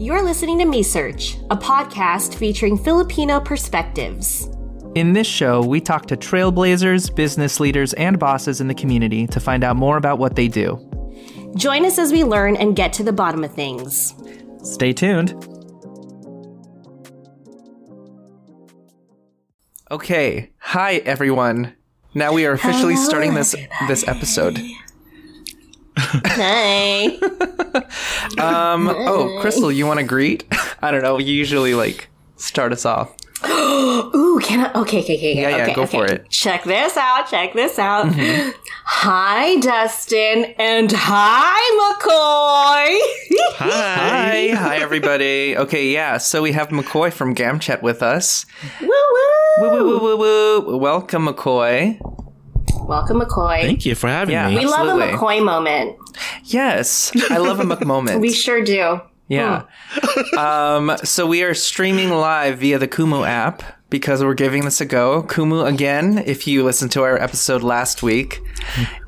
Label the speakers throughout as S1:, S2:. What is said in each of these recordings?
S1: You're listening to Me Search, a podcast featuring Filipino perspectives.
S2: In this show, we talk to trailblazers, business leaders, and bosses in the community to find out more about what they do.
S1: Join us as we learn and get to the bottom of things.
S2: Stay tuned. Okay, hi everyone. Now we are officially
S1: Hello,
S2: starting this this episode.
S1: Hi.
S2: Um, oh, Crystal, you want to greet? I don't know. You usually like start us off.
S1: Ooh, can I? Okay, okay, okay.
S2: Yeah, yeah,
S1: okay,
S2: go
S1: okay.
S2: for it.
S1: Check this out. Check this out.
S2: Mm-hmm.
S1: Hi, Dustin, and hi, Makoy.
S2: Hi, hi everybody. Okay, yeah. So we have Makoy from GamChat with us.
S1: woo woo.
S2: Woo woo woo woo woo. Welcome, Makoy.
S1: Welcome, Makoy.
S3: Thank you for having
S2: Yeah.
S3: me.
S1: we love a. Makoy moment.
S2: Yes, I love a Makoy moment.
S1: We sure do.
S2: Yeah. um, so we are streaming live via the Kumu app because we're giving this a go. Kumu, again, if you listened to our episode last week,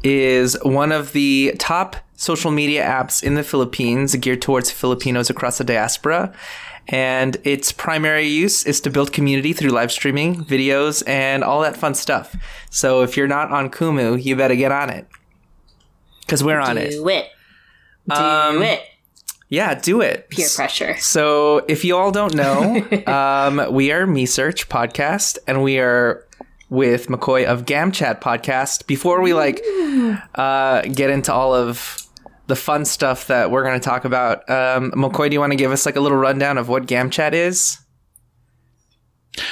S2: is one of the top social media apps in the Philippines geared towards Filipinos across the diaspora. And its primary use is to build community through live streaming, videos, and all that fun stuff. So if you're not on Kumu, you better get on it. Because we're on it.
S1: Do it. Do
S2: Um,
S1: it.
S2: Yeah, do it.
S1: Peer pressure.
S2: So, if you all don't know, um, we are Me Search podcast, and we are with Makoy of GamChat podcast. Before we like uh, get into all of the fun stuff that we're going to talk about, um, Makoy, do you want to give us like a little rundown of what GamChat is?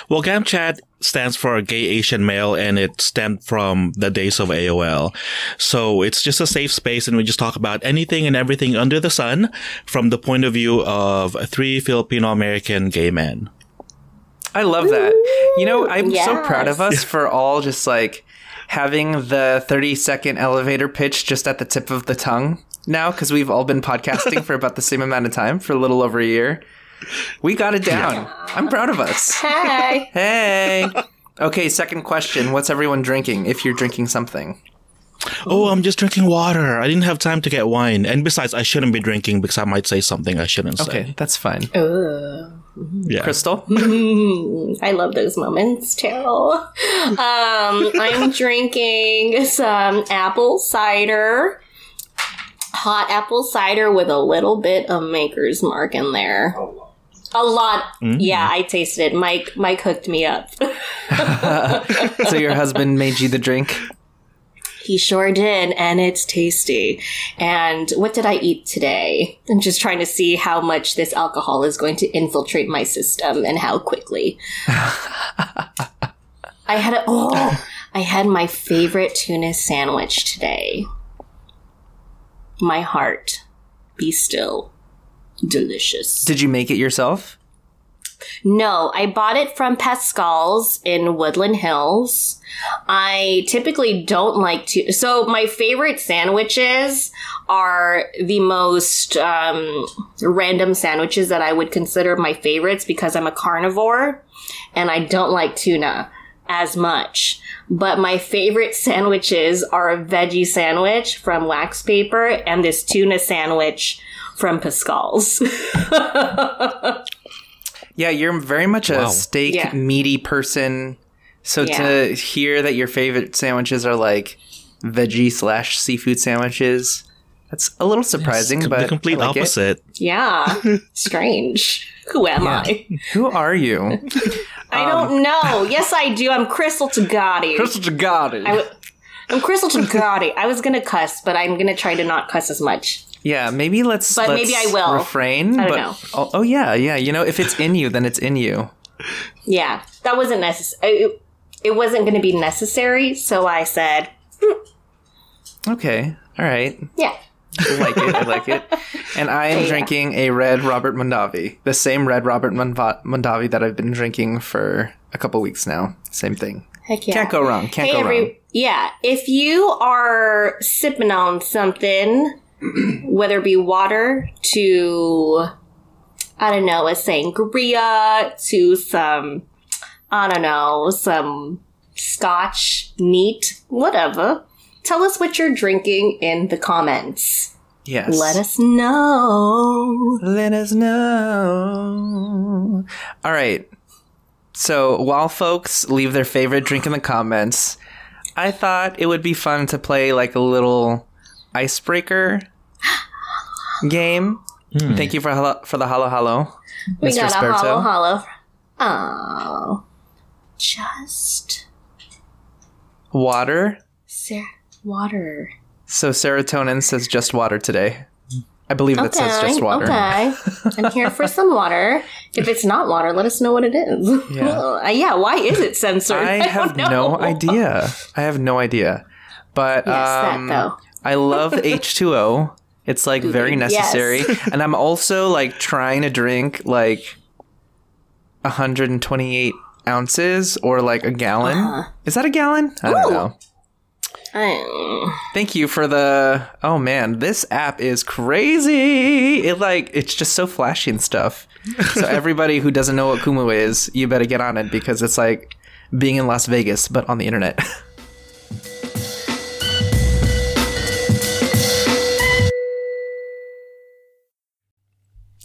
S3: Well, GamChat stands for Gay Asian Male, and it stemmed from the days of AOL. So it's just a safe space, and we just talk about anything and everything under the sun from the point of view of three Filipino American gay men.
S2: I love that. You know, I'm so proud of us for all just like having the 30 second elevator pitch just at the tip of the tongue now because we've all been podcasting for about the same amount of time for a little over a year. We got it down. I'm proud of us.
S1: Hey.
S2: Hey. Okay, second question. What's everyone drinking if you're drinking something?
S3: Oh, I'm just drinking water. I didn't have time to get wine. And besides, I shouldn't be drinking because I might say something I shouldn't say.
S2: Okay, that's fine.
S3: Yeah.
S2: Crystal?
S1: I love those moments, Terrell. Um, I'm drinking some apple cider, hot apple cider with a little bit of Maker's Mark in there. A lot. Mm-hmm. Yeah, I tasted it. Mike Mike hooked me up.
S2: so your husband made you the drink?
S1: he sure did, and it's tasty. And what did I eat today? I'm just trying to see how much this alcohol is going to infiltrate my system and how quickly. I had a oh, I had my favorite tuna sandwich today. My heart, be still, delicious.
S2: Did you make it yourself?
S1: No, I bought it from Pascal's in Woodland Hills. I typically don't like to. So my favorite sandwiches are the most um, random sandwiches that I would consider my favorites because I'm a carnivore and I don't like tuna as much. But my favorite sandwiches are a veggie sandwich from Wax Paper and this tuna sandwich from Pascal's.
S2: Yeah, you're very much a
S3: Wow.
S2: steak
S1: Yeah.
S2: meaty person. So
S1: Yeah.
S2: to hear that your favorite sandwiches are like veggie slash seafood sandwiches, that's a little surprising. but
S3: the complete
S2: I like it.
S3: opposite.
S1: Yeah. Strange. Who am I?
S2: Who are you?
S1: I don't um, know. Yes, I do. I'm Crystal Tagati.
S2: Crystal Tagati.
S1: I w- I'm Crystal Tagati. I was gonna cuss, but I'm gonna try to not cuss as much.
S2: Yeah, maybe let's.
S1: But
S2: let's
S1: maybe I will.
S2: refrain.
S1: I don't
S2: but,
S1: know.
S2: Oh, oh yeah, yeah. You know, if it's in you, then it's in you.
S1: Yeah, that wasn't necessary. It, it wasn't gonna be necessary, so I said, hmm.
S2: Okay, all right.
S1: yeah.
S2: I like it. I like it. And I am
S1: Yeah.
S2: drinking a red Robert Mondavi, the same red Robert Mondavi that I've been drinking for a couple weeks now. Same thing.
S1: Heck yeah.
S2: Can't go wrong. Can't
S1: hey,
S2: go
S1: every-
S2: wrong.
S1: Yeah, if you are sipping on something, whether it be water to, I don't know, a sangria to some, I don't know, some scotch, neat, whatever, tell us what you're drinking in the comments.
S2: Yes.
S1: Let us know.
S2: Let us know. All right. So while folks leave their favorite drink in the comments, I thought it would be fun to play like a little icebreaker game. Thank you for hello, for the hello hello,
S1: We
S2: Mr.
S1: got a hollow hollow. Oh. Just
S2: Water.
S1: ser- water.
S2: So serotonin says just water today. I believe it says just water.
S1: okay. I'm here for some water. If it's not water, let us know what it is.
S2: Yeah.
S1: Uh, yeah, why is it censored?
S2: I have no idea. I have no idea. But
S1: Yes,
S2: um,
S1: that though.
S2: I love H2O. It's like very
S1: Yes.
S2: necessary. and I'm also like trying to drink like 128 ounces or like a gallon. Is that a gallon? I don't
S1: Uh-huh. Ooh.
S2: know. Thank you for the Oh man, this app is crazy. It like it's just so flashy and stuff. so everybody who doesn't know what Kumu is, you better get on it because it's like being in Las Vegas but on the internet.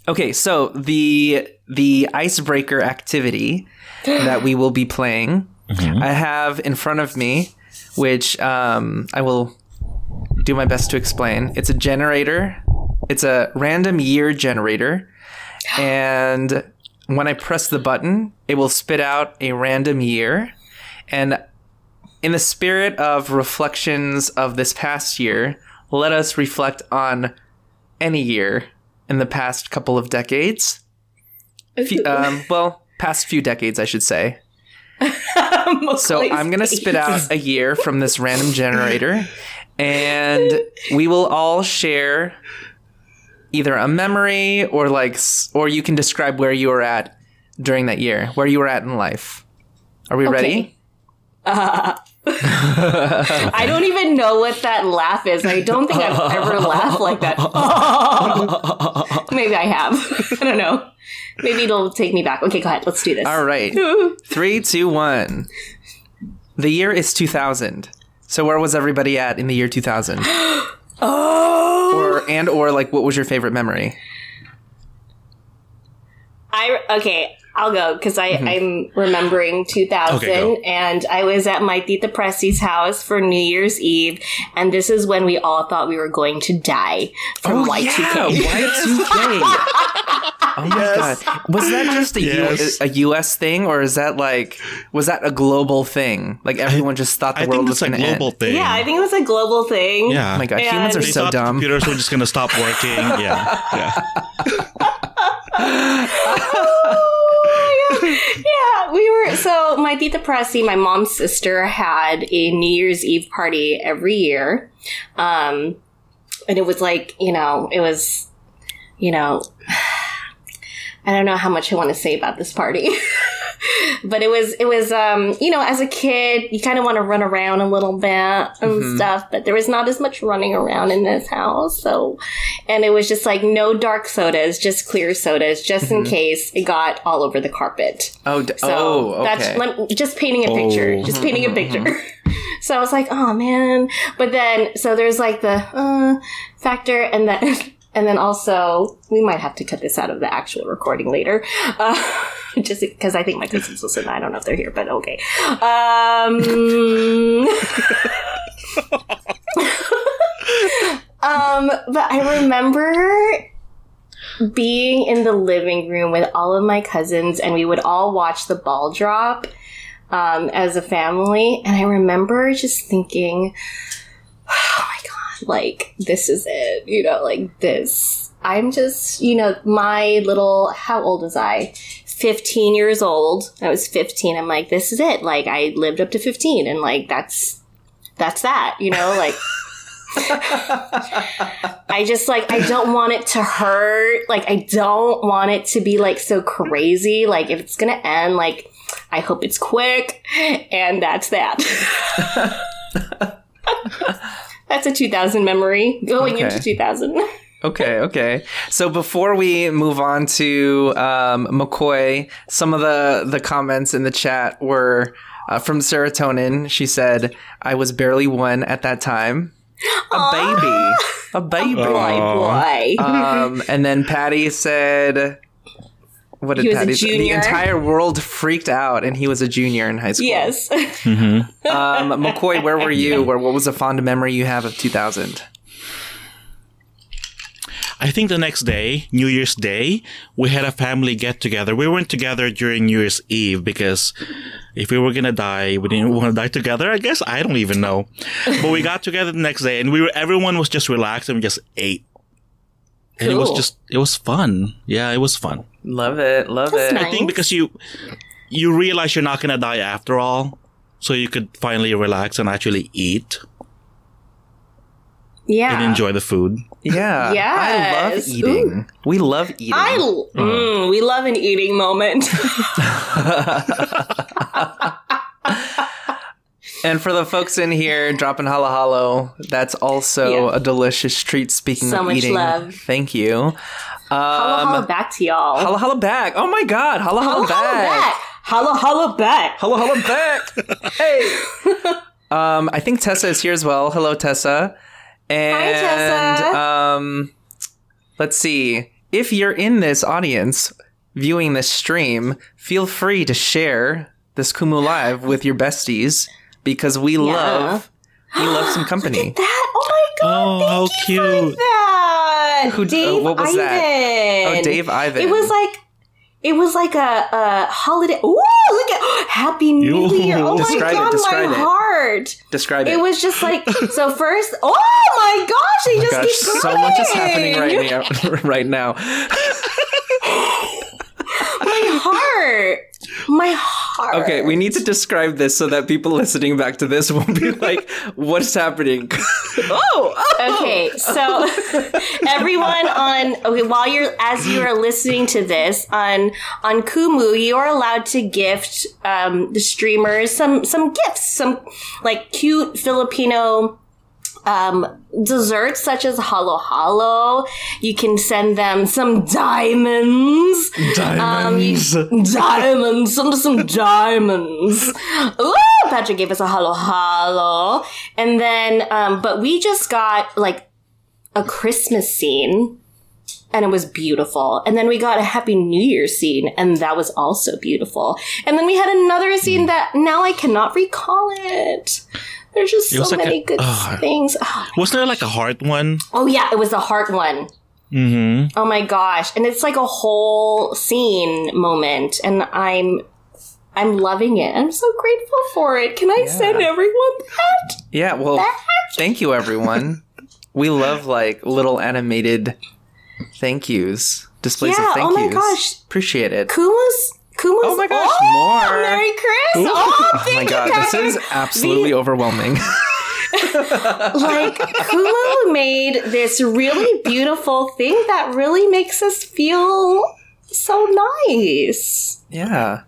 S2: Okay, so the the icebreaker activity that we will be playing, I have in front of me, which um, I will do my best to explain. It's a generator. It's a random year generator, and when I press the button, it will spit out a random year. And in the spirit of reflections of this past year, let us reflect on any year in the past couple of decades. Fe- um, well, past few decades, I should say. So I'm going to spit out a year from this random generator, and we will all share either a memory or like, or you can describe where you were at during that year, where you were at in life. Are we ready?
S1: I don't even know what that laugh is. I don't think I've ever laughed like that. Maybe I have. I don't know. Maybe it'll take me back. Okay, go ahead. Let's do this.
S2: All right. Three, two, one. The year is 2000. So where was everybody at in the year 2000?
S1: Oh,
S2: Or and or like what was your favorite memory?
S1: I okay. I'll go because mm-hmm. I'm remembering 2000,
S3: Okay,
S1: and I was at my Tita Presti's house for New Year's Eve, and this is when we all thought we were going to die from Y2K.
S2: Y2K. Oh my god. Was that just a, U-
S3: Yes.
S2: a US thing or is that like was that a global thing? Like everyone just thought the
S3: I
S2: world
S3: think
S2: was
S3: it's a
S2: going to
S3: global
S2: end.
S3: thing.
S1: Yeah, I think it was a global thing.
S3: Yeah.
S2: Oh my god,
S1: And-
S2: humans are so dumb.
S3: computers were just going to stop working. Yeah. Yeah.
S1: Yeah, we were so my Tita Presi, my mom's sister, had a New Year's Eve party every year. Um and it was like, you know, it was you know I don't know how much I want to say about this party. but it was it was um you know as a kid you kind of want to run around a little bit and stuff but there was not as much running around in this house so and it was just like no dark sodas just clear sodas just in case it got all over the carpet
S2: Oh, d-
S1: so
S2: oh, okay.
S1: that's lem- just painting a picture.
S3: Oh.
S1: Just painting a picture. so I was like, oh man. But then, so there's like the uh, factor, and then and then also we might have to cut this out of the actual recording later, uh, just because I think my cousins listen. I don't know if they're here, but okay. Um, um, but I remember being in the living room with all of my cousins and we would all watch the ball drop um, as a family and i remember just thinking like this is it you know like this i'm just you know my little how old was i 15 years old i was 15 i'm like this is it like i lived up to 15 and like that's that's that you know like I just like I don't want it to hurt. Like I don't want it to be like so crazy. Like if it's gonna end, like I hope it's quick, and that's that. that's a 2000 memory going
S2: Okay.
S1: into 2000.
S2: Okay, okay. So before we move on to um, Makoy, some of the the comments in the chat were uh, from Serotonin. She said, "I was barely one at that time, a baby." a baby.
S1: Boy, boy.
S2: Um, and then Patty said, "What did
S1: He was a
S2: Patty say? The entire world freaked out, and he was a junior in high school."
S1: yes.
S2: Um, Makoy, where were you? Where what was a fond memory you have of 2000?
S3: I think the next day, New Year's Day, we had a family get together. We weren't together during New Year's Eve because if we were gonna die, we didn't want to die together. I guess I don't even know. But we got together the next day, and we were everyone was just relaxed and we just ate. And it was just it was fun. Yeah, it was fun.
S2: Love it, love
S1: That's
S2: it.
S1: nice.
S3: I think because you you realize you're not gonna die after all, so you could finally relax and actually eat
S1: Yeah.
S3: and enjoy the food.
S2: Yeah, Yeah. I love
S1: Yes.
S2: eating. We love eating.
S1: I l- mm, we love an eating moment.
S2: and for the folks in here dropping holla hollow, that's also
S1: Yeah.
S2: a delicious treat. Speaking
S1: So
S2: of
S1: much
S2: eating,
S1: love.
S2: thank you.
S1: Holla
S2: Um,
S1: holla back to y'all.
S2: holla holla back. Oh my god, holla holla,
S1: holla holla
S2: back.
S1: back. Holla holla back.
S2: Holla holla back. hey. Um, I think Tessa is here as well. Hello, Tessa. And
S1: Tessa.
S2: um, let's see. If you're in this audience viewing this stream, feel free to share this Kumu Live with your besties because we love we love some company.
S1: That. Oh my god.
S3: Oh,
S1: thank
S3: how
S1: you for
S3: cute.
S1: That.
S2: Who- uh,
S1: Dave
S2: what was
S1: Ivan.
S2: that? Oh, Dave Ivan.
S1: It was like. It was like a, a holiday. Ooh, look at Happy New
S3: Ew.
S1: Year! Oh
S2: Describe it,
S1: my god,
S2: describe
S1: my
S2: it.
S1: heart!
S2: Describe it.
S1: It was just like so. First, oh my gosh, they just
S2: Gosh,
S1: keep
S2: so much is happening right now. right now.
S1: My heart, my heart.
S2: Okay, we need to describe this so that people listening back to this won't be like, "What's happening?" oh, oh.
S1: Okay, so everyone on okay, while you're as you are listening to this on on Kumu, you are allowed to gift um, the streamers some some gifts, some like cute Filipino um, desserts such as halo halo. You can send them some diamonds. Um, you- diamonds, some some diamonds. Ooh, Patrick gave us a halo halo, and then um, but we just got like a Christmas scene. And it was beautiful. And then we got a Happy New Year scene, and that was also beautiful. And then we had another scene that now I cannot recall it. There's just so
S3: like a-
S1: many good
S3: Ugh.
S1: things. Oh,
S3: Wasn't there like a heart one?
S1: Oh yeah, it was the heart one.
S3: Mm-hmm.
S1: Oh my gosh. And it's like a whole scene moment and I'm I'm loving it. I'm so grateful for it. Can I send everyone that?
S2: Yeah, well, thank you, everyone. we love like little animated thank yous, displays
S1: Yeah,
S2: of thank yous.
S1: oh my
S2: yous.
S1: gosh.
S2: Appreciate it.
S1: Kuma's Kuma's
S2: Oh my gosh,
S1: oh,
S2: more.
S1: Merry Chris! Oh,
S2: Oh my
S1: you,
S2: god, this is absolutely overwhelming.
S1: like Kumu made this really beautiful thing that really makes us feel so nice.
S2: yeah.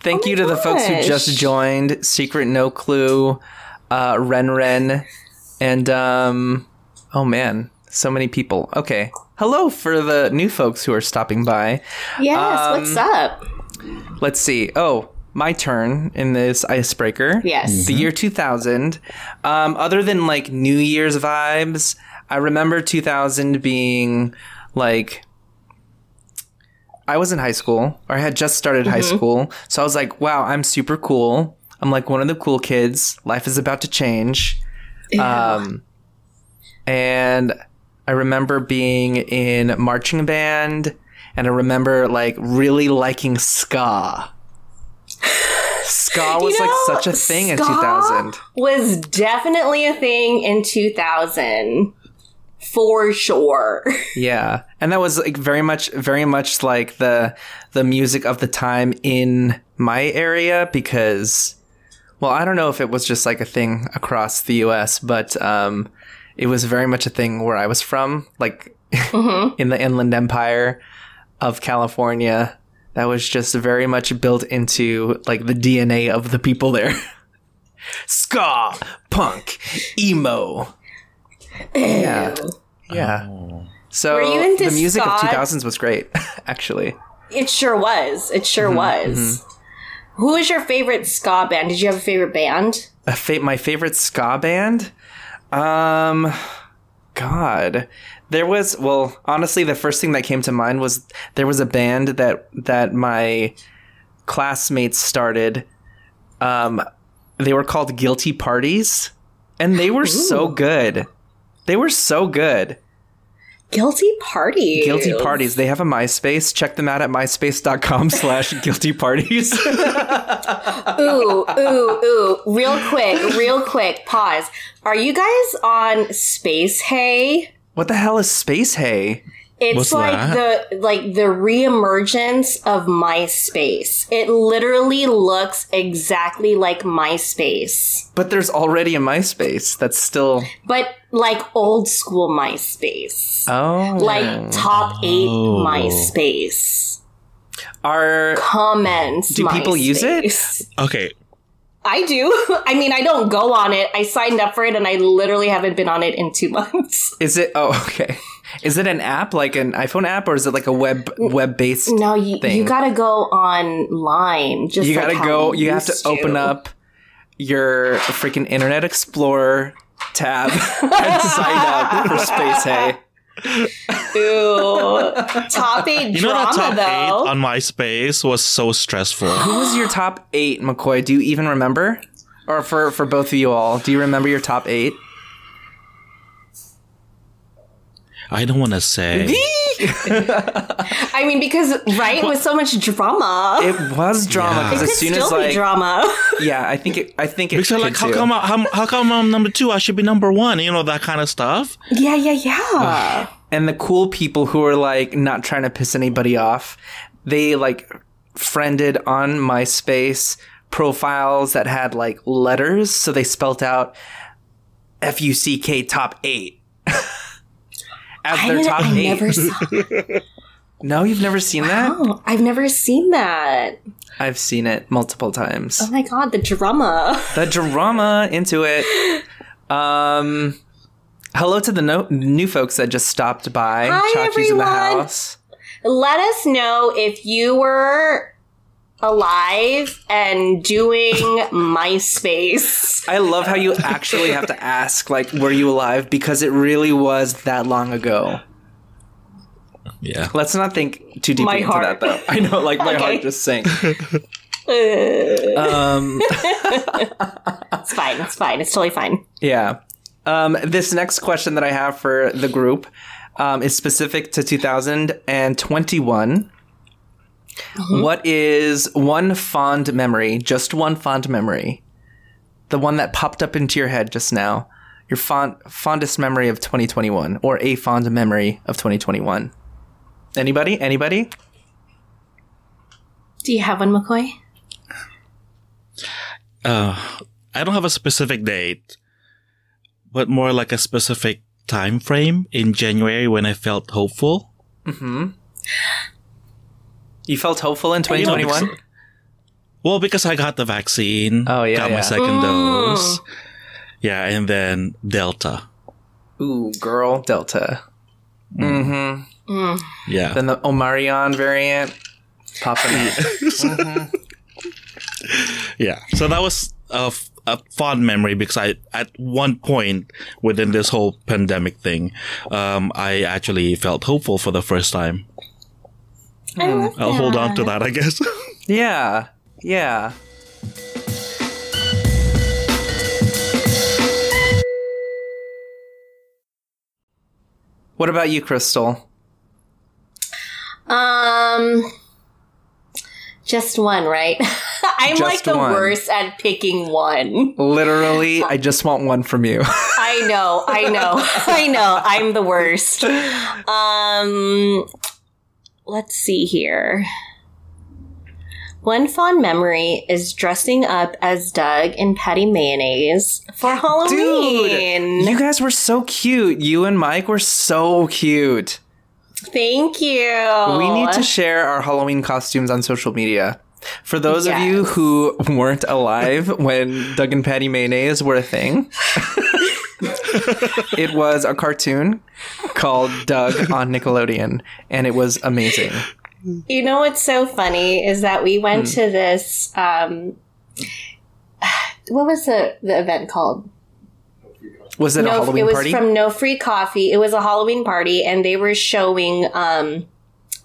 S2: Thank
S1: Oh
S2: you to the folks who just joined. Secret No Clue, uh, Ren Ren, and um, oh man, so many people. Okay, hello for the new folks who are stopping by.
S1: Yes,
S2: Um,
S1: what's up?
S2: Let's see. Oh, my turn in this icebreaker.
S1: Yes.
S2: The year 2000. Um, other than like New Year's vibes, I remember 2000 being like. I was in high school, or I had just started high school. So I was like, wow, I'm super cool. I'm like one of the cool kids. Life is about to change. Um, and I remember being in marching band, and I remember like really liking ska. Ska was
S1: You
S2: like such a thing in 2000.
S1: Was definitely a thing in 2000. For sure.
S2: Yeah. And that was like very much very much like the the music of the time in my area because well, I don't know if it was just like a thing across the US, but um it was very much a thing where I was from, like in the Inland Empire of California. That was just very much built into like the DNA of the people there. Ska, punk, emo. Yeah. Yeah. So
S1: Were you into
S2: the music of 2000s was great, actually.
S1: It sure was. It sure
S2: Mm-hmm,
S1: was. Who is your favorite ska band? Did you have a favorite band?
S2: A fa- my favorite ska band? Um God. There was well, honestly, the first thing that came to mind was there was a band that that my classmates started. Um, they were called Guilty Parties, and they were so good. They were so good.
S1: Guilty party.
S2: Guilty Parties. They have a MySpace. Check them out at myspace.com slash guilty parties.
S1: Ooh, ooh, ooh. Real quick, real quick. Pause. Are you guys on SpaceHey?
S2: What the hell is SpaceHey?
S1: It's
S3: What's
S1: like
S3: that?
S1: the like the reemergence of MySpace. It literally looks exactly like MySpace,
S2: But there's already a MySpace that's still.
S1: but like old school MySpace.
S2: Oh.
S1: Like top 8
S3: Oh.
S1: MySpace.
S2: Are.
S1: Comments.
S2: Do people use it?
S3: Okay.
S1: I do. I mean, I don't go on it. I signed up for it and I literally haven't been on it in 2 months.
S2: Is it. Oh, okay. Is it an app, like an iPhone app, or is it like a web web based?
S1: No, you,
S2: thing.
S1: you gotta go online. Just
S2: you gotta
S1: how
S2: go you have to
S1: used
S2: open up your freaking internet explorer tab and sign up for SpaceHey
S1: Ew. Top eight
S3: You know that top
S1: though.
S3: eight on MySpace was so stressful.
S2: who was your top eight Makoy do you even remember or for for both of you all do you remember your top eight
S3: I don't want to say.
S1: I mean, because right with so much drama, it,
S2: it was drama
S3: Yeah.
S2: because
S1: could
S2: as soon
S1: still
S2: as
S1: be
S2: like
S1: drama.
S2: yeah i think it i think it
S3: Because
S2: could
S3: like, how
S2: too.
S3: come, I- how, how come I'm number two? I should be number one. You know that kind of stuff.
S1: yeah, yeah, yeah.
S2: and the cool people who are like not trying to piss anybody off they like friended on myspace profiles that had like letters so they spelt out f-u-c-k top eight as
S1: I,
S2: their top
S1: I
S2: eight
S1: never saw.
S2: no you've never seen that
S1: Oh, I've never seen that.
S2: i've seen it multiple times
S1: Oh my god, the drama.
S2: the drama into it um hello to the no- new folks that just stopped by
S1: Hi,
S2: chachi's in the
S1: everyone.
S2: house
S1: Let us know if you were alive and doing MySpace.
S2: I love how you actually have to ask, like, were you alive? Because it really was that long ago.
S3: Yeah.
S2: Let's not think too deeply
S1: My
S2: into
S1: heart.
S2: that, though. I know, like, my
S1: Okay.
S2: heart just sank. Um,
S1: it's fine. It's fine. It's totally fine.
S2: yeah. Um, this next question that I have for the group um, is specific to 2021. What is one fond memory, just one fond memory, the one that popped up into your head just now, your fond fondest memory of 2021, or a fond memory of 2021? Anybody? Anybody?
S1: Do you have one, Makoy?
S3: Uh, I don't have a specific date, but more like a specific time frame in January when I felt hopeful.
S2: You felt hopeful in 2021?
S3: because- Well, because I got the vaccine.
S2: Oh, yeah,
S3: got
S2: yeah.
S3: my second dose. Yeah, and then Delta.
S2: Ooh, girl, Delta. Mm-hmm.
S3: Yeah.
S2: Then the Omarion variant popping up.
S3: Yeah. So that was a, f- a fond memory because I, at one point within this whole pandemic thing, um, I actually felt hopeful for the first time.
S1: I love
S3: I'll hold on to
S1: that.
S3: that, I guess.
S2: Yeah, yeah. What about you, Crystal?
S1: Um, just one, right? I'm
S2: Just
S1: like the
S2: one.
S1: worst at picking one.
S2: Literally, I just want one from you.
S1: I know, I know, I know. I'm the worst. Um, let's see here. One fond memory is dressing up as Doug in Patty Mayonnaise for Halloween.
S2: Dude, you guys were so cute. You and Mike were so cute.
S1: Thank you.
S2: We need to share our Halloween costumes on social media. For those of you who weren't alive when Doug and Patty mayonnaise were a thing, it was a cartoon called Doug on Nickelodeon, and it was amazing.
S1: You know what's so funny is that we went
S2: Hmm.
S1: to this. Um, what was the the event called?
S2: Was it a
S1: no,
S2: Halloween
S1: it was
S2: party?
S1: from No Free Coffee. It was a Halloween party, and they were showing um,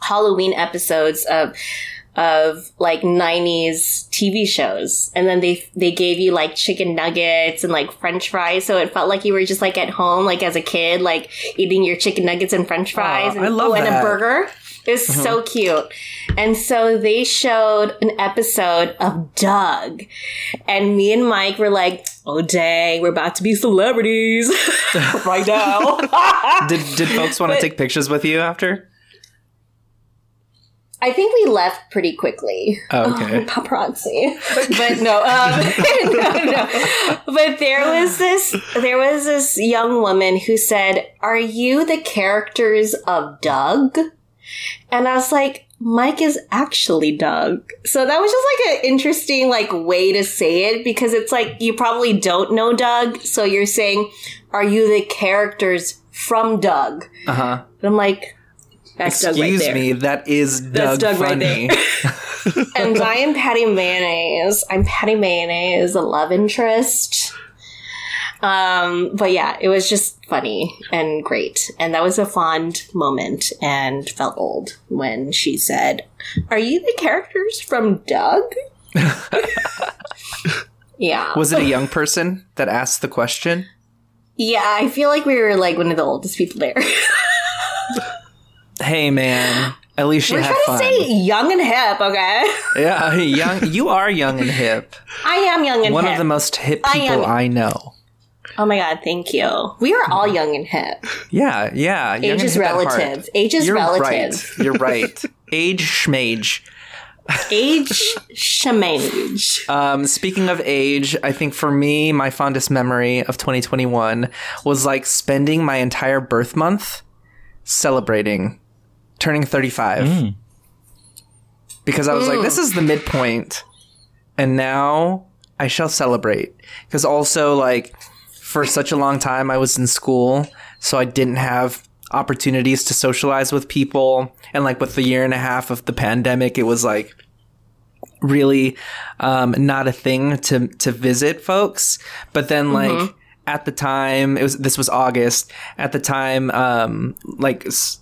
S1: Halloween episodes of of like '90s TV shows, and then they they gave you like chicken nuggets and like French fries, so it felt like you were just like at home, like as a kid, like eating your chicken nuggets and French fries, and,
S2: I love
S1: oh, and a burger. It was so mm-hmm. cute. And so they showed an episode of Doug. And me and Mike were like, oh dang, we're about to be celebrities right now.
S2: did did folks want to take pictures with you after?
S1: I think we left pretty quickly.
S2: Oh, okay.
S1: paparazzi. But no, um, no, no. But there was this, there was this young woman who said, "Are you the characters of Doug?" And I was like, "Mike is actually Doug." So that was just like an interesting like way to say it because it's like you probably don't know Doug, so you're saying, "Are you the characters from Doug?"
S2: Uh huh.
S1: I'm like. That's right
S2: Excuse
S1: there.
S2: me, that is Doug,
S1: Doug right
S2: funny.
S1: and I am Patty Mayonnaise. I'm Patty Mayonnaise, a love interest. Um, but yeah, it was just funny and great. And that was a fond moment and felt old when she said, Are you the characters from Doug? yeah.
S2: Was it a young person that asked the question?
S1: Yeah, I feel like we were like one of the oldest people there.
S2: Hey man, at least you
S1: we're
S2: had
S1: trying
S2: fun.
S1: to stay young and hip, okay?
S2: yeah, young. You are young and hip.
S1: I am young and hip.
S2: One
S1: hip.
S2: of the most hip
S1: I
S2: people
S1: am-
S2: I, know.
S1: oh my god, thank you. We are all young and hip.
S2: Yeah, yeah.
S1: Age is relative. Age is
S2: You're
S1: relative.
S2: right. You're right. Age schmage.
S1: Age schmage.
S2: Um, speaking of age, I think for me, my fondest memory of 2021 was like spending my entire birth month celebrating turning 35. Because I was like, this is the midpoint. And now I shall celebrate. Because also, like, for such a long time, I was in school, so I didn't have opportunities to socialize with people. And like with the year and a half of the pandemic, it was like really um, not a thing to to visit folks. But then like at the time, it was this was August. At the time, um, like. S-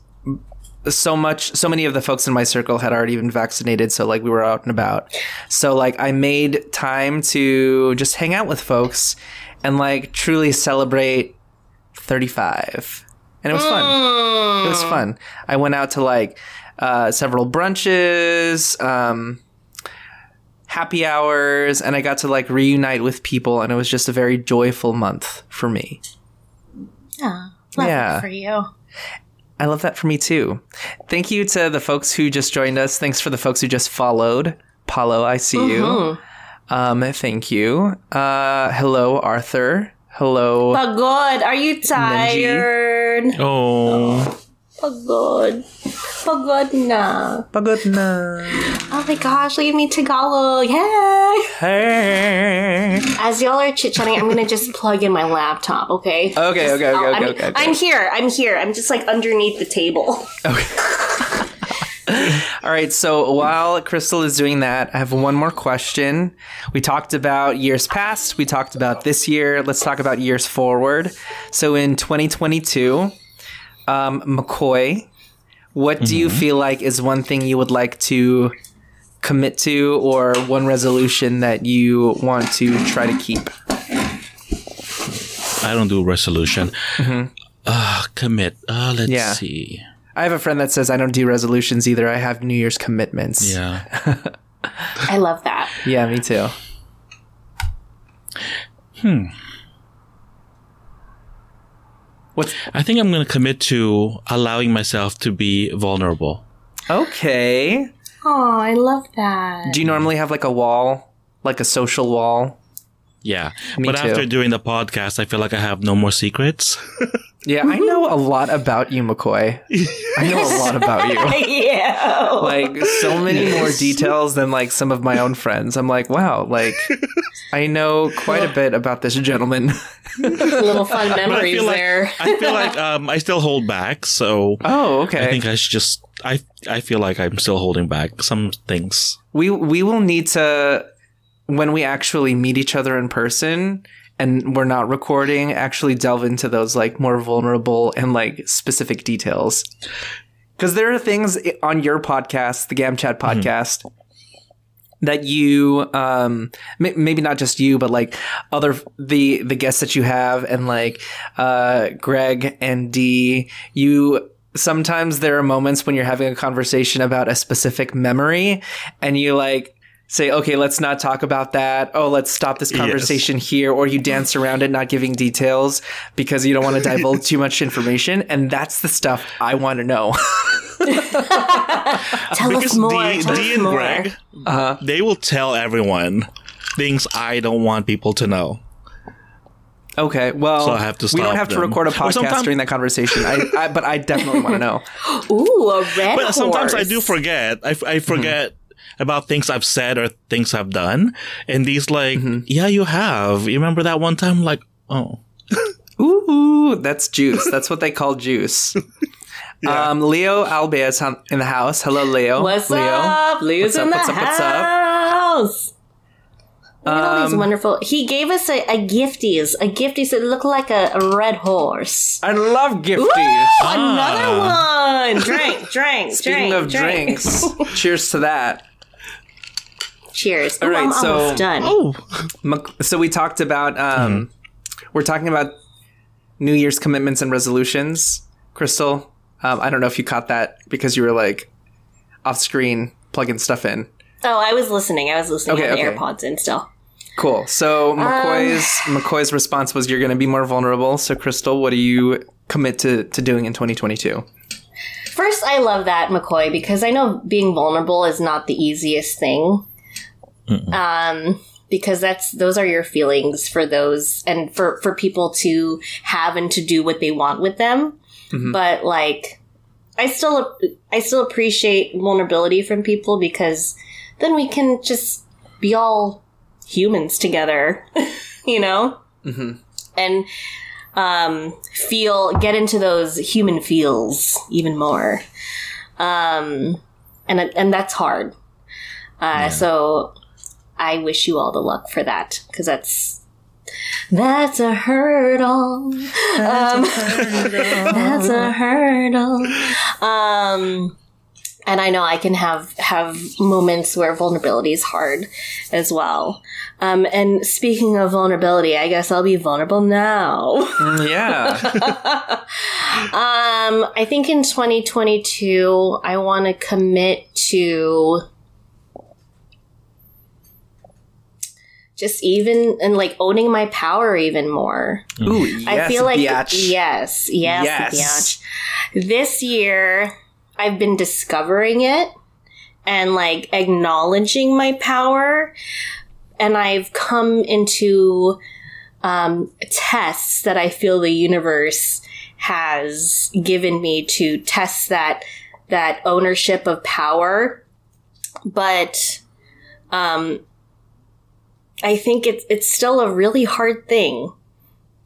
S2: so much so many of the folks in my circle had already been vaccinated so like we were out and about. So like i made time to just hang out with folks and like truly celebrate 35 and it was fun. It was fun. I went out to like uh, several brunches um, happy hours and i got to like reunite with people and it was just a very joyful month for me.
S1: Oh, love
S2: Yeah.
S1: for you.
S2: I love that for me too. Thank you to the folks who just joined us. Thanks for the folks who just followed. Paulo, I see you. Um, thank you. Uh, hello, Arthur. Hello.
S1: Pagod, are you tired?
S3: Oh,
S1: Pagod. Pagod na.
S2: Pagod na.
S1: Oh my gosh, leave me Tagalog. Yay!
S2: Hey.
S1: As y'all are chit chatting, I'm gonna just plug in my laptop, okay?
S2: Okay, okay, okay, okay,
S1: I'm,
S2: okay, okay.
S1: I'm here. I'm here. I'm just like underneath the table. Okay.
S2: All right, so while Crystal is doing that, I have one more question. We talked about years past, we talked about this year. Let's talk about years forward. So in 2022, um, Makoy, what do you feel like is one thing you would like to commit to or one resolution that you want to try to keep?
S3: I don't do resolution. Ah, commit. Uh, let's
S2: Mm-hmm. Yeah.
S3: see.
S2: I have a friend that says I don't do resolutions either. I have New Year's commitments.
S3: Yeah.
S1: I love that.
S2: Yeah, me too. What's
S3: I think I'm going to commit to allowing myself to be vulnerable.
S2: okay?
S1: Oh, I love that.
S2: Do you normally have like a wall, like a social wall?
S3: Yeah.
S2: Me
S3: but
S2: too.
S3: after doing the podcast, I feel like I have no more secrets.
S2: Yeah, I know a lot about you, Makoy. I know a lot about you.
S1: yeah.
S2: Like so many more details than like some of my own friends. I'm like, wow, like I know quite a bit about this gentleman.
S1: Little fun
S3: But I
S1: memories
S3: like
S1: there.
S3: I feel like um, I still hold back. So
S2: oh, okay.
S3: I think I should just. I I feel like I'm still holding back some things.
S2: we we will need to when we actually meet each other in person and we're not recording actually delve into those like more vulnerable and like specific details. Because there are things on your podcast, the Gam Chat podcast, that you um maybe not just you but like other the the guests that you have and like uh Greg and D you sometimes there are moments when you're having a conversation about a specific memory and you like say okay let's not talk about that oh let's stop this conversation here or you dance around it not giving details because you don't want to divulge too much information and that's the stuff I want to know
S1: Tell us
S3: Because
S1: more.
S3: D,
S1: tell
S3: D
S1: us
S3: and
S1: more.
S3: Greg, uh-huh. they will tell everyone things I don't want people to know.
S2: Okay, well,
S3: So I have to
S2: we don't
S3: stop
S2: have to record a podcast
S3: sometime-
S2: during that conversation. I, I, but I definitely want to know.
S1: Ooh, a red
S3: But sometimes I do forget. I, I forget about things I've said or things I've done. And these like, yeah, you have. You remember that one time? Like, oh.
S2: Ooh, that's juice. That's what they call juice. Um, Leo Albea is in the house. Hello, Leo.
S1: What's
S2: Leo.
S1: up? Leo's
S2: What's up,
S1: the
S2: what's up, what's up?
S1: house. Look at all these
S2: Um,
S1: wonderful. He gave us a, a gifties. A gifties that looked like a, a red horse.
S2: I love gifties.
S1: Ooh, another one. Drink, drink,
S2: Speaking
S1: drink,
S2: of
S1: drink.
S2: drinks, cheers to that.
S1: Cheers.
S2: All
S1: Ooh,
S2: right,
S1: I'm
S2: so-
S1: almost done.
S3: Oh.
S2: So we talked about um, we're talking about New Year's commitments and resolutions. Crystal, um, I don't know if you caught that because you were like off screen plugging stuff in.
S1: Oh, I was listening. I was listening
S2: Okay,
S1: on the
S2: okay.
S1: AirPods in still.
S2: Cool. So Makoy's Makoy's response was you're going to be more vulnerable. So Crystal, what do you commit to to doing in 2022?
S1: First, I love that, Makoy, because I know being vulnerable is not the easiest thing. Um, because that's those are your feelings for those and for for people to have and to do what they want with them. But like, I still I still appreciate vulnerability from people because then we can just be all humans together, you know, mm-hmm. and um, feel get into those human feels even more, um, and and that's hard. Uh, So I wish you all the luck for that because that's that's a hurdle. Um, that's a hurdle. Um, and I know I can have have moments where vulnerability is hard as well. Um, and speaking of vulnerability, I guess I'll be vulnerable now.
S2: Mm, Yeah.
S1: Um, I think in 2022, I want to commit to just even and like owning my power even more.
S2: Ooh, yes,
S1: I feel like
S2: biatch.
S1: yes, yes,
S2: Yes.
S1: biatch. This year, I've been discovering it and like acknowledging my power, and I've come into um, tests that I feel the universe has given me to test that that ownership of power, but um, I think it's it's still a really hard thing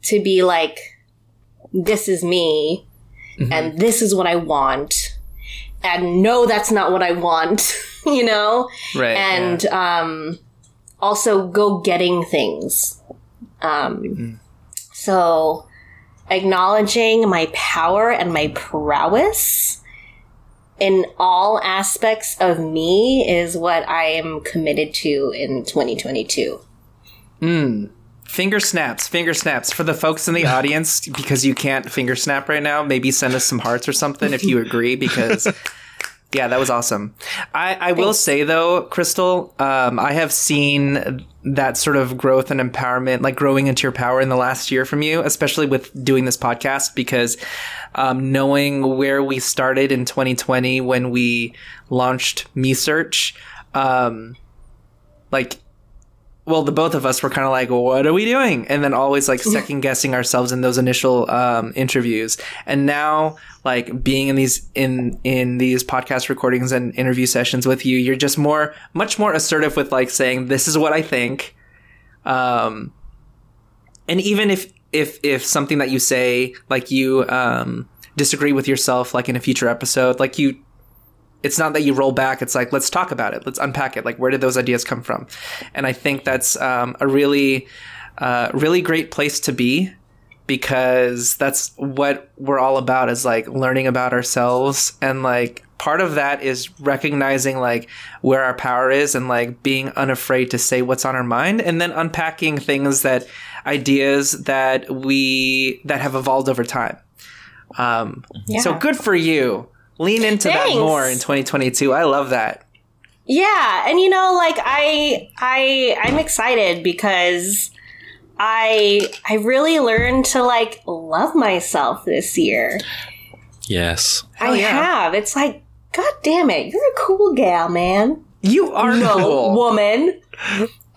S1: to be like, this is me, and this is what I want, and no, that's not what I want, you know,
S2: Right.
S1: and um, also go getting things. Um, So acknowledging my power and my prowess in all aspects of me is what I am committed to in 2022.
S2: Finger snaps, finger snaps. For the folks in the audience, because you can't finger snap right now, maybe send us some hearts or something if you agree, because yeah, that was awesome. I, I will say though, Crystal, um, I have seen that sort of growth and empowerment, like growing into your power in the last year from you, especially with doing this podcast, because um, knowing where we started in 2020 when we launched Me Search, um, like well, the both of us were kind of like, what are we doing? And then always like second guessing ourselves in those initial um, interviews. And now, like being in these in in these podcast recordings and interview sessions with you, you're just more, much more assertive with like saying, "This is what I think." Um, and even if if if something that you say, like you um, disagree with yourself, like in a future episode, like you it's not that you roll back it's like let's talk about it let's unpack it like where did those ideas come from? And i think that's um, a really uh, really great place to be because that's what we're all about is like learning about ourselves. And like part of that is recognizing like where our power is and like being unafraid to say what's on our mind and then unpacking things that ideas that we that have evolved over time. Um
S1: Yeah.
S2: so good for you lean into
S1: Thanks.
S2: that more in 2022 i love that
S1: Yeah, and you know, like I I I'm excited because I I really learned to like love myself this year.
S3: Yes.
S1: I
S2: yeah.
S1: have. It's like, god damn it, you're a cool gal, man.
S2: you are
S1: No
S2: cool
S1: woman.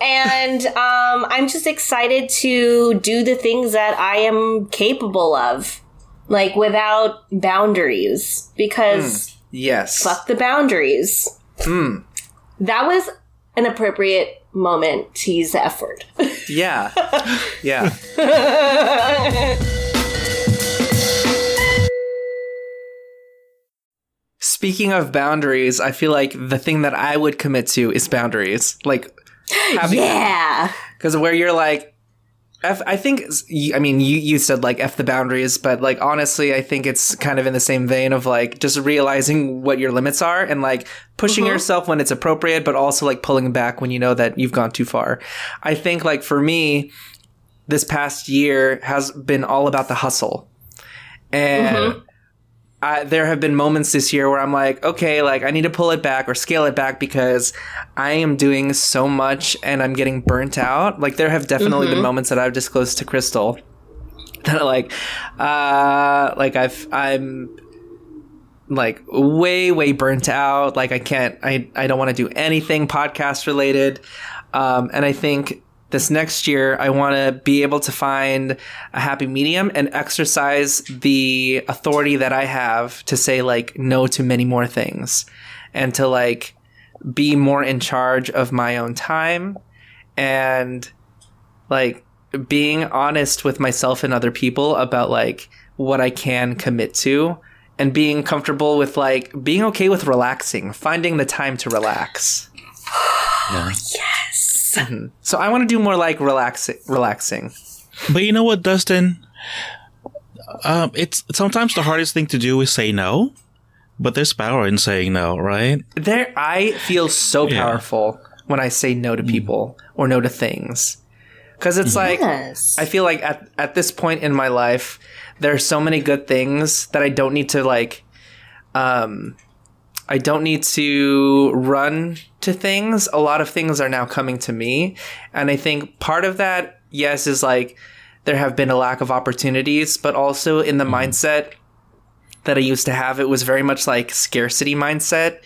S1: And um, I'm just excited to do the things that I am capable of, like without boundaries, because
S2: yes
S1: fuck the boundaries.
S2: Hmm.
S1: That was an appropriate moment to use the F word.
S2: yeah yeah Speaking of boundaries, I feel like the thing that I would commit to is boundaries. Like having
S1: yeah.
S2: because where you're like F, I think I mean you you said like f the boundaries, but like honestly, I think it's kind of in the same vein of like just realizing what your limits are and like pushing mm-hmm. yourself when it's appropriate, but also like pulling back when you know that you've gone too far. I think like for me, this past year has been all about the hustle, and. Mm-hmm. I, there have been moments this year where I'm like, okay, like I need to pull it back or scale it back because I am doing so much and I'm getting burnt out. Like there have definitely been moments that I've disclosed to Crystal that are like, uh, like I've, I'm like way, way burnt out. Like I can't, I, I don't want to do anything podcast related. Um, and I think this next year, I want to be able to find a happy medium and exercise the authority that I have to say like no to many more things and to like be more in charge of my own time and like being honest with myself and other people about like what I can commit to and being comfortable with like being okay with relaxing, finding the time to relax.
S1: Yes.
S2: So I want to do more like relaxing relaxing.
S3: But you know what, Dustin? Um, it's sometimes the hardest thing to do is say no, but there's power in saying no, right?
S2: There I feel so
S3: Yeah.
S2: powerful when I say no to people or no to things. Cuz it's like
S1: Yes.
S2: I feel like at at this point in my life there are so many good things that I don't need to like um I don't need to run to things. A lot of things are now coming to me. And I think part of that, yes, is like there have been a lack of opportunities, but also in the mm-hmm. mindset that I used to have, it was very much like scarcity mindset,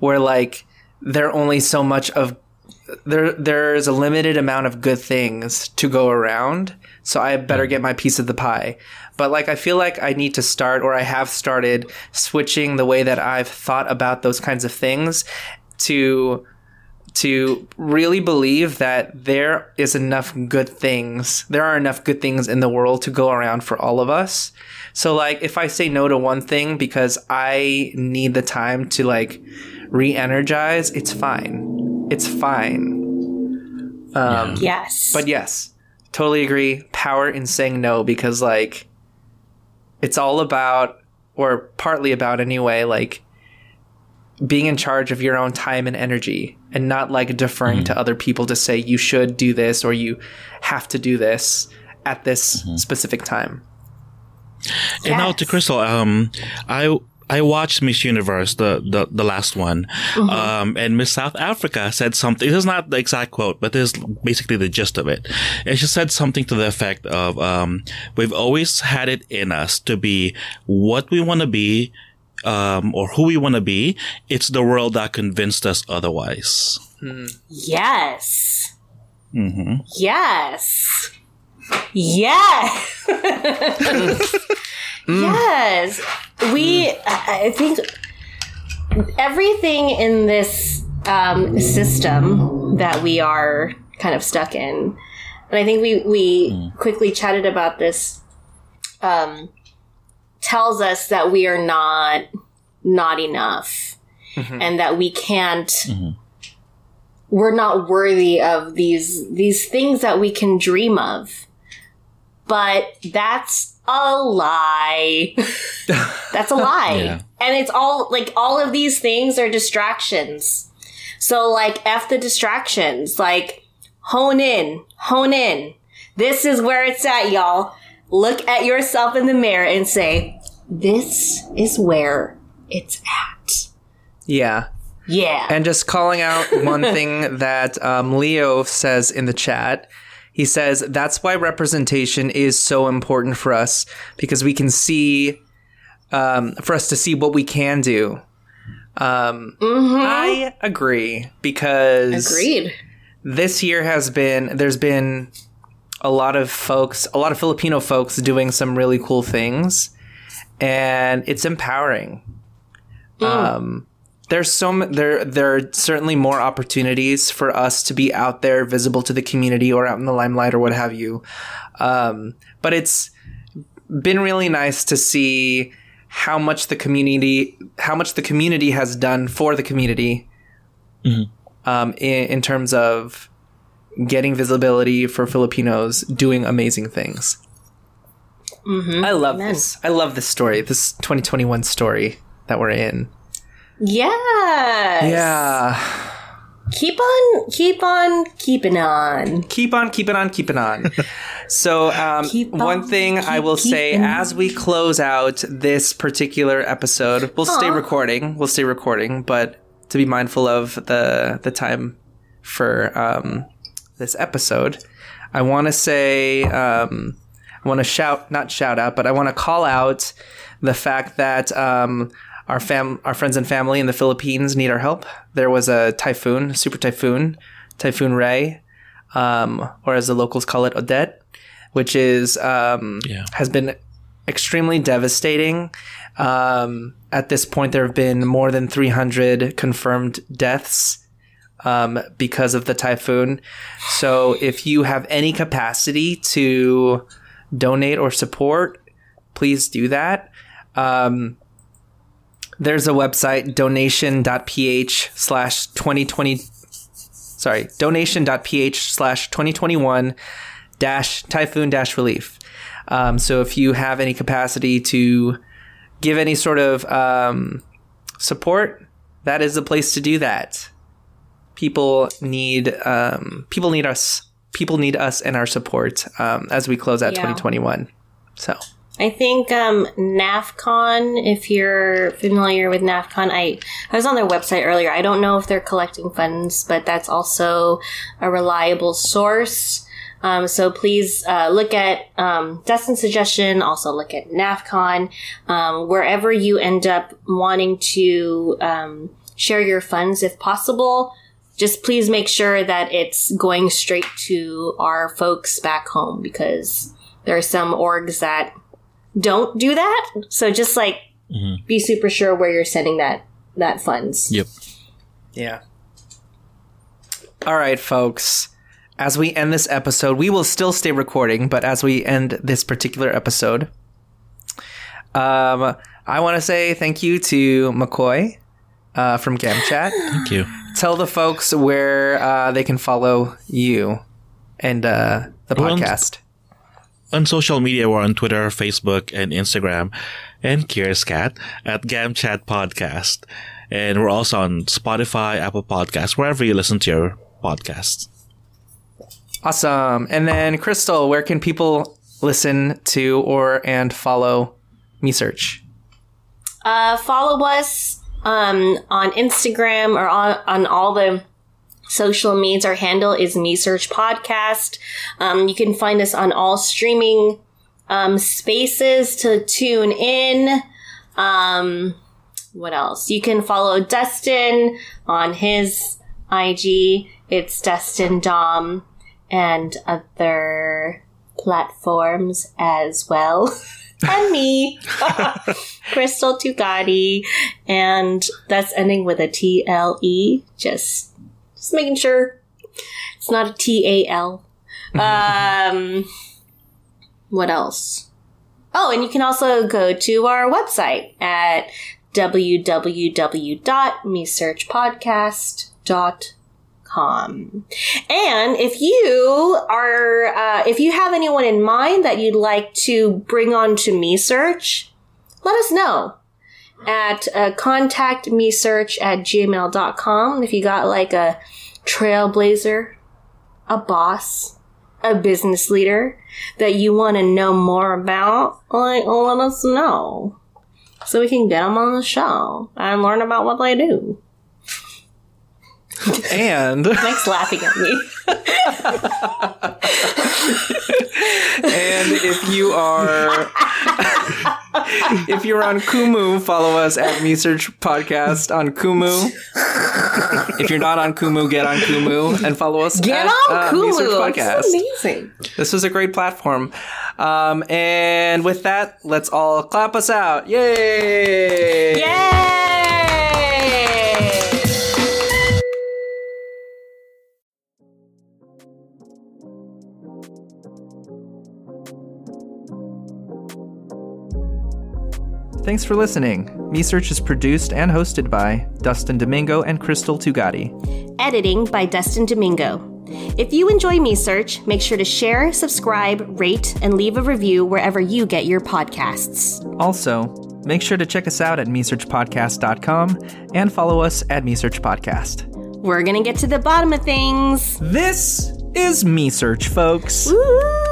S2: where like there only so much of there there's a limited amount of good things to go around so i better mm. get my piece of the pie but like i feel like i need to start or i have started switching the way that i've thought about those kinds of things to to really believe that there is enough good things there are enough good things in the world to go around for all of us so like if i say no to one thing because i need the time to like re-energize it's fine it's fine um
S1: yes.
S2: but yes, totally agree. Power in saying no because like it's all about or partly about anyway, like being in charge of your own time and energy and not like deferring to other people to say you should do this or you have to do this at this specific time.
S3: And now to Crystal, um, I I watched Miss Universe, the the, the last one, um, and Miss South Africa said something. This is not the exact quote, but this is basically the gist of it. And she said something to the effect of, um, "We've always had it in us to be what we want to be." Um, or who we want to be. It's the world that convinced us otherwise.
S1: Yes. Yes. Yes. Mm. yes. We, mm. I I think everything in this um, system that we are kind of stuck in, and I think we, we mm. quickly chatted about this, um, tells us that we are not, not enough mm-hmm. and that we can't mm-hmm. we're not worthy of these these things that we can dream of. But that's a lie. that's a lie.
S3: Yeah.
S1: And it's all like all of these things are distractions. So like F the distractions. Like hone in, hone in. This is where it's at, y'all. Look at yourself in the mirror and say, this is where it's at.
S2: Yeah.
S1: Yeah.
S2: And just calling out one thing that um, Leo says in the chat. He says that's why representation is so important for us because we can see, um, for us to see what we can do. Um, I agree because
S1: Agreed.
S2: this year has been there's been a lot of folks a lot of filipino folks doing some really cool things and it's empowering um there's so m- there there are certainly more opportunities for us to be out there visible to the community or out in the limelight or what have you um but it's been really nice to see how much the community how much the community has done for the community um, in, in terms of getting visibility for Filipinos doing amazing things. I love this. I love this story. This 2021 story that we're in.
S1: Yes.
S2: Yeah.
S1: Keep on, keep on, keeping on.
S2: Keep on, keep it on, keep it on. so, um,
S1: Keep
S2: one
S1: on,
S2: thing I will say
S1: keeping
S2: as we close out this particular episode, we'll stay recording. We'll stay recording, but to be mindful of the the time for um, this episode, I want to say um, I want to shout, not shout out, but I want to call out the fact that um, our fam, our friends and family in the Philippines need our help. There was a typhoon, super typhoon, Typhoon Rai, um, or as the locals call it, Odette, which is um,
S3: Yeah.
S2: has been extremely devastating. Um, at this point, there have been more than 300 confirmed deaths um, because of the typhoon. So, if you have any capacity to donate or support, please do that. Um, there's a website donation.ph slash 2020 sorry donation.ph slash 2021 dash typhoon dash relief. Um, so if you have any capacity to give any sort of um, support that is the place to do that. People need um, people need us. People need us and our support um, as we close out
S1: Yeah.
S2: 2021 so
S1: I think um, NAFCON, if you're familiar with NAFCON, I, I was on their website earlier. I don't know if they're collecting funds, but that's also a reliable source. Um, so please uh, look at um, Dustin's suggestion. Also look at NAFCON. Um, wherever you end up wanting to um, share your funds, if possible, just please make sure that it's going straight to our folks back home because there are some orgs that don't do that. So just like be super sure where you're sending that that funds.
S3: Yep.
S2: Yeah. All right, folks. As we end this episode, we will still stay recording, but as we end this particular episode, um, I want to say thank you to Makoy uh, from GAM Chat.
S3: Thank you.
S2: Tell the folks where uh, they can follow you and uh, the
S3: Well,
S2: podcast.
S3: On social media, we're on Twitter, Facebook, and Instagram, and Curious Cat at GAM Chat Podcast. And we're also on Spotify, Apple Podcasts, wherever you listen to your podcasts.
S2: Awesome. And then, Crystal, where can people listen to or and follow MeSearch?
S1: Uh, follow us um, on Instagram or on, on all the social medias. Our handle is MeSearch Podcast. Um, you can find us on all streaming um, spaces to tune in. Um, what else? You can follow Dustin on his IG. It's Dustin Dom and other platforms as well. and me, Crystal Tugati, and that's ending with a T L E. Just, just making sure it's not a T A L. Um, what else? Oh, and you can also go to our website at www.mesearchpodcast.com. gmail.com. And if you are, uh, if you have anyone in mind that you'd like to bring on to MeSearch, let us know at uh, contactmesearch at gmail.com. If you got like a trailblazer, a boss, a business leader that you want to know more about, like, let us know. So we can get them on the show and learn about what they do.
S2: And
S1: Mike's laughing at me.
S2: and if you are if you're on Kumu, follow us at MeSearch Podcast on Kumu. If you're not on Kumu, get on Kumu and follow us.
S1: Get
S2: at,
S1: on
S2: uh,
S1: Hulu.
S2: Podcast.
S1: Amazing.
S2: This was a great platform. Um, and with that, let's all clap us out. Yay!
S1: Yay!
S2: Thanks for listening. MeSearch is produced and hosted by Dustin Domingo and Crystal Tugati.
S1: Editing by Dustin Domingo. If you enjoy MeSearch, make sure to share, subscribe, rate, and leave a review wherever you get your podcasts.
S2: Also, make sure to check us out at mesearchpodcast.com and follow us at MeSearch Podcast.
S1: We're gonna get to the bottom of things.
S2: This is MeSearch, folks.
S1: Woo!